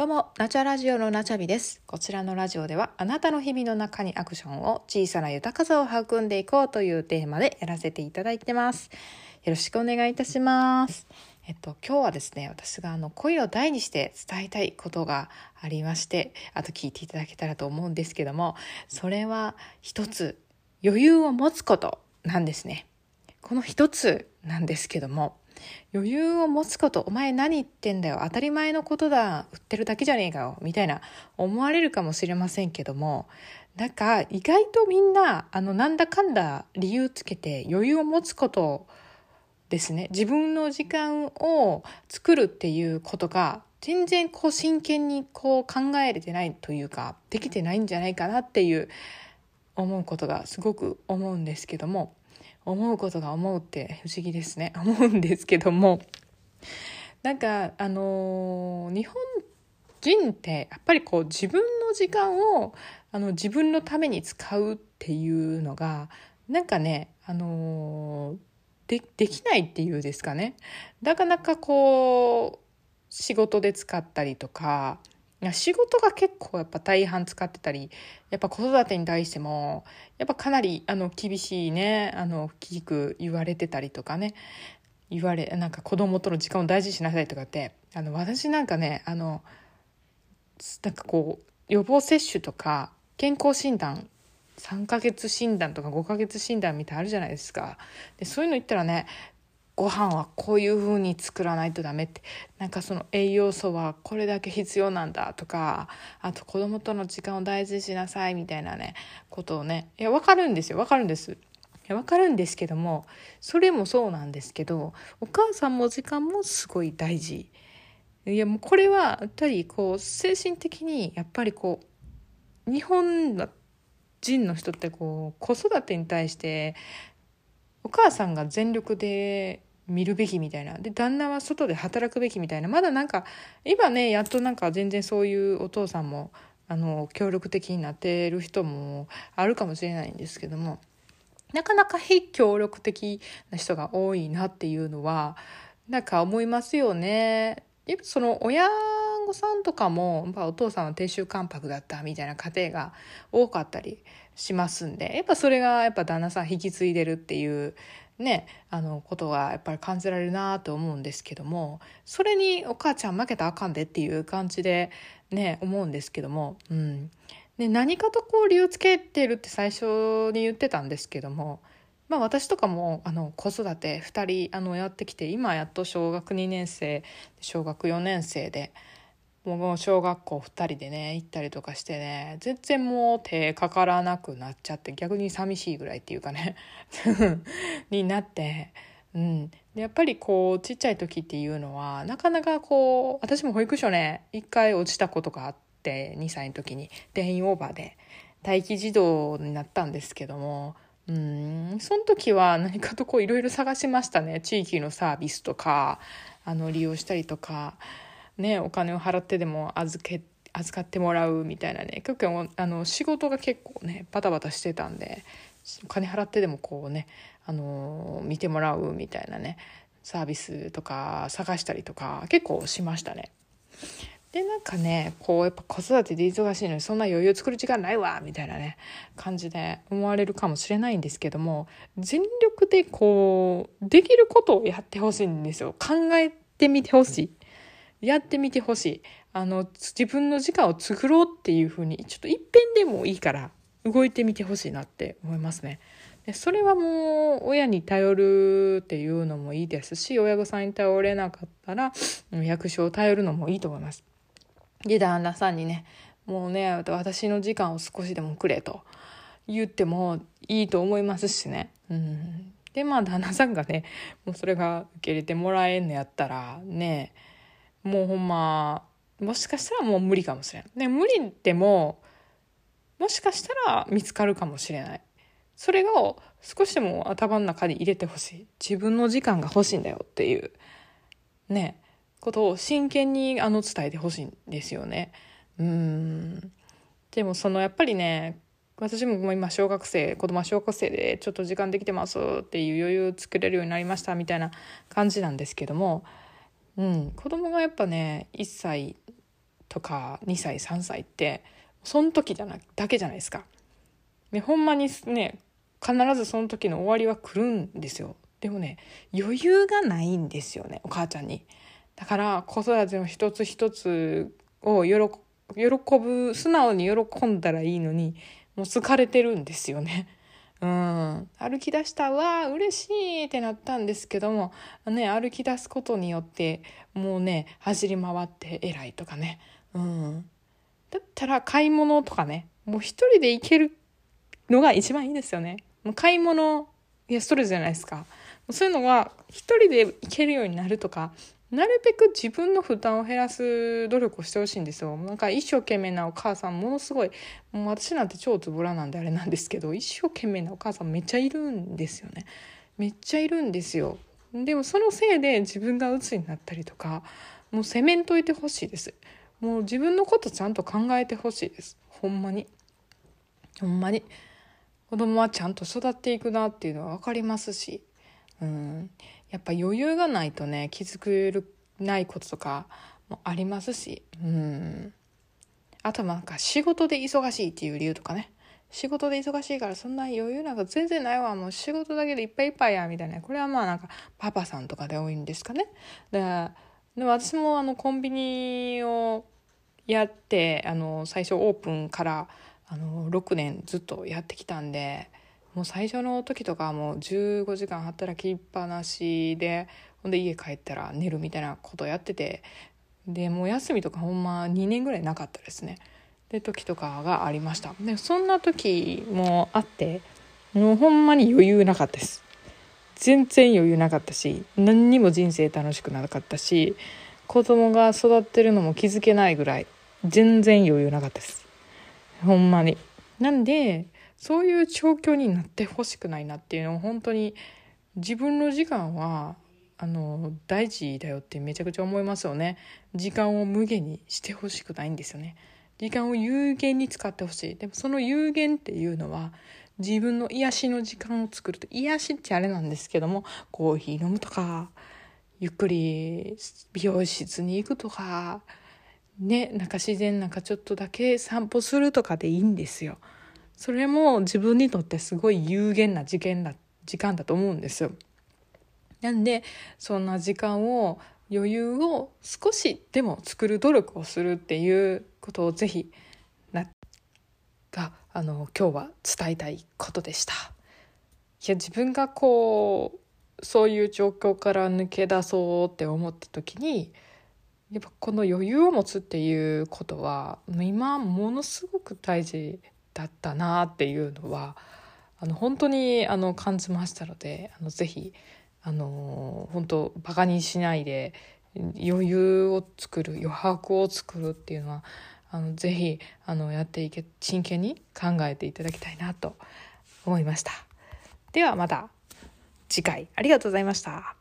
どうも、ナチャラジオのナチャビです。こちらのラジオでは、あなたの日々の中にアクションを小さな豊かさを育んでいこうというテーマでやらせていただいてます。よろしくお願いいたします。えっと、今日はですね、私があの声を大にして伝えたいことがありまして、あと聞いていただけたらと思うんですけども、それは一つ、余裕を持つことなんですね。この一つなんですけども、余裕を持つことお前何言ってんだよ当たり前のことだ売ってるだけじゃねえかよみたいな思われるかもしれませんけどもなんか意外とみんなあのなんだかんだ理由つけて余裕を持つことですね。自分の時間を作るっていうことが全然こう真剣にこう考えれてないというかできてないんじゃないかなっていう思うことがすごく思うんですけども思うことが思うって不思議ですね。思うんですけども。なんかあのー日本人ってやっぱりこう自分の時間をあの自分のために使うっていうのがなんかねあのーでできないっていうですかね。なかなかこう仕事で使ったりとか仕事が結構やっぱ大半使ってたりやっぱ子育てに対してもやっぱかなりあの厳しいねあの聞く言われてたりとかね。言われなんか子供との時間を大事にしなさいとかってあの私なんかねあのなんかこう予防接種とか健康診断3ヶ月診断とか5ヶ月診断みたいなのあるじゃないですか。でそういうの言ったらねご飯はこういう風に作らないとダメって。なんかその栄養素はこれだけ必要なんだとかあと子供との時間を大事にしなさいみたいなねことをね。いや分かるんですよ。分かるんです。いや分かるんですけどもそれもそうなんですけどお母さんも時間もすごい大事。いやもうこれはやっぱりこう精神的にやっぱりこう日本人の人ってこう子育てに対してお母さんが全力で見るべきみたいな。で旦那は外で働くべきみたいな。まだなんか今ねやっとなんか全然そういうお父さんもあの協力的になってる人もあるかもしれないんですけども。なかなか非協力的な人が多いなっていうのはなんか思いますよね。やっぱその親御さんとかもやっぱお父さんは亭主関白だったみたいな家庭が多かったりしますんでやっぱそれがやっぱ旦那さん引き継いでるっていうねあのことがやっぱり感じられるなと思うんですけどもそれにお母ちゃん負けたらあかんでっていう感じでね思うんですけども、うん、で何かとこう理由つけてるって最初に言ってたんですけどもまあ私とかもあの子育て2人あのやってきて今やっと小学2年生小学4年生でもう小学校2人でね行ったりとかしてね全然もう手かからなくなっちゃって逆に寂しいぐらいっていうかね になって。うん、やっぱりこうちっちゃい時っていうのはなかなかこう私も保育所ね一回落ちたことがあって2歳の時に定員オーバーで待機児童になったんですけどもうんその時は何かとこういろいろ探しましたね地域のサービスとかあの利用したりとか、ね、お金を払ってでも預け預かってもらうみたいなね結構あの仕事が結構ねバタバタしてたんでお金払ってでもこうねあの見てもらうみたいなねサービスとか探したりとか結構しましたね。でなんかねこうやっぱ子育てで忙しいのにそんな余裕作る時間ないわみたいなね感じで思われるかもしれないんですけども全力でこうできることをやってほしいんですよ考えてみてほしいやってみてほしいあの自分の時間を作ろうっていうふうにちょっと一遍でもいいから動いてみてほしいなって思いますね。でそれはもう親に頼るっていうのもいいですし親御さんに頼れなかったら役所を頼るのもいいと思います。で旦那さんにねもうね私の時間を少しでもくれと言ってもいいと思いますしね。うん、でまあ旦那さんがねもうそれが受け入れてもらえんのやったらねもうほんまもしかしたらもう無理かもしれん。ね無理でももしかしたら見つかるかもしれない。それを少しでも頭の中に入れてほしい。自分の時間が欲しいんだよっていうねことを真剣にあの伝えてほしいんですよね。うんでもそのやっぱりね私も今小学生子供は小学生でちょっと時間できてますっていう余裕作れるようになりましたみたいな感じなんですけども、うん、子供がやっぱね1歳とか2歳3歳ってその時じゃなだけじゃないですか。ね、ほんまにね必ずその時の終わりは来るんですよ。でもね余裕がないんですよねお母ちゃんに。だから子育ての一つ一つを喜ぶ素直に喜んだらいいのにもう疲れてるんですよね。うん、歩き出したわ嬉しいってなったんですけども、ね、歩き出すことによってもうね走り回って偉いとかね、うん、だったら買い物とかねもう一人で行けるのが一番いいですよね。もう買い物いやストレスじゃないですか。そういうのが一人で行けるようになるとかなるべく自分の負担を減らす努力をしてほしいんですよ。なんか一生懸命なお母さんものすごいもう私なんて超つぶらなんであれなんですけど一生懸命なお母さんめっちゃいるんですよね。めっちゃいるんですよ。でもそのせいで自分が鬱になったりとかもう責めんといてほしいです。もう自分のことちゃんと考えてほしいです。ほんまに。ほんまに。子供はちゃんと育っていくなっていうのは分かりますし。うん。やっぱ余裕がないとね気づくないこととかもありますし。うん。あとなんか仕事で忙しいっていう理由とかね。仕事で忙しいからそんな余裕なんか全然ないわ。もう仕事だけでいっぱいいっぱいやみたいな。これはまあなんかパパさんとかで多いんですかね。でで私もあのコンビニをやってあの最初オープンからあの6年ずっとやってきたんでもう最初の時とかもう15時間働きっぱなしでほんで家帰ったら寝るみたいなことやっててでもう休みとかほんま2年ぐらいなかったですね。で時とかがありました。でそんな時もあってもうほんまに余裕なかったです。全然余裕なかったし何にも人生楽しくなかったし子供が育ってるのも気づけないぐらい全然余裕なかったです。ほんまに。なんでそういう状況になってほしくないなっていうのを本当に自分の時間はあの大事だよってめちゃくちゃ思いますよね。時間を無限にしてほしくないんですよね。時間を有限に使ってほしい。でもその有限っていうのは自分の癒しの時間を作ると癒しってあれなんですけどもコーヒー飲むとかゆっくり美容室に行くとかねなんか自然なんかちょっとだけ散歩するとかでいいんですよ。それも自分にとってすごい有限な時間だ時間だと思うんですよ。なんでそんな時間を余裕を少しでも作る努力をするっていうことをぜひがあの今日は伝えたいことでした。いや自分がこうそういう状況から抜け出そうって思った時にやっぱこの余裕を持つっていうことは今ものすごく大事だったなっていうのはあの本当にあの感じましたのであのぜひあの本当バカにしないで余裕を作る余白を作るっていうのはあのぜひあのやっていけ真剣に考えていただきたいなと思いました。ではまた次回ありがとうございました。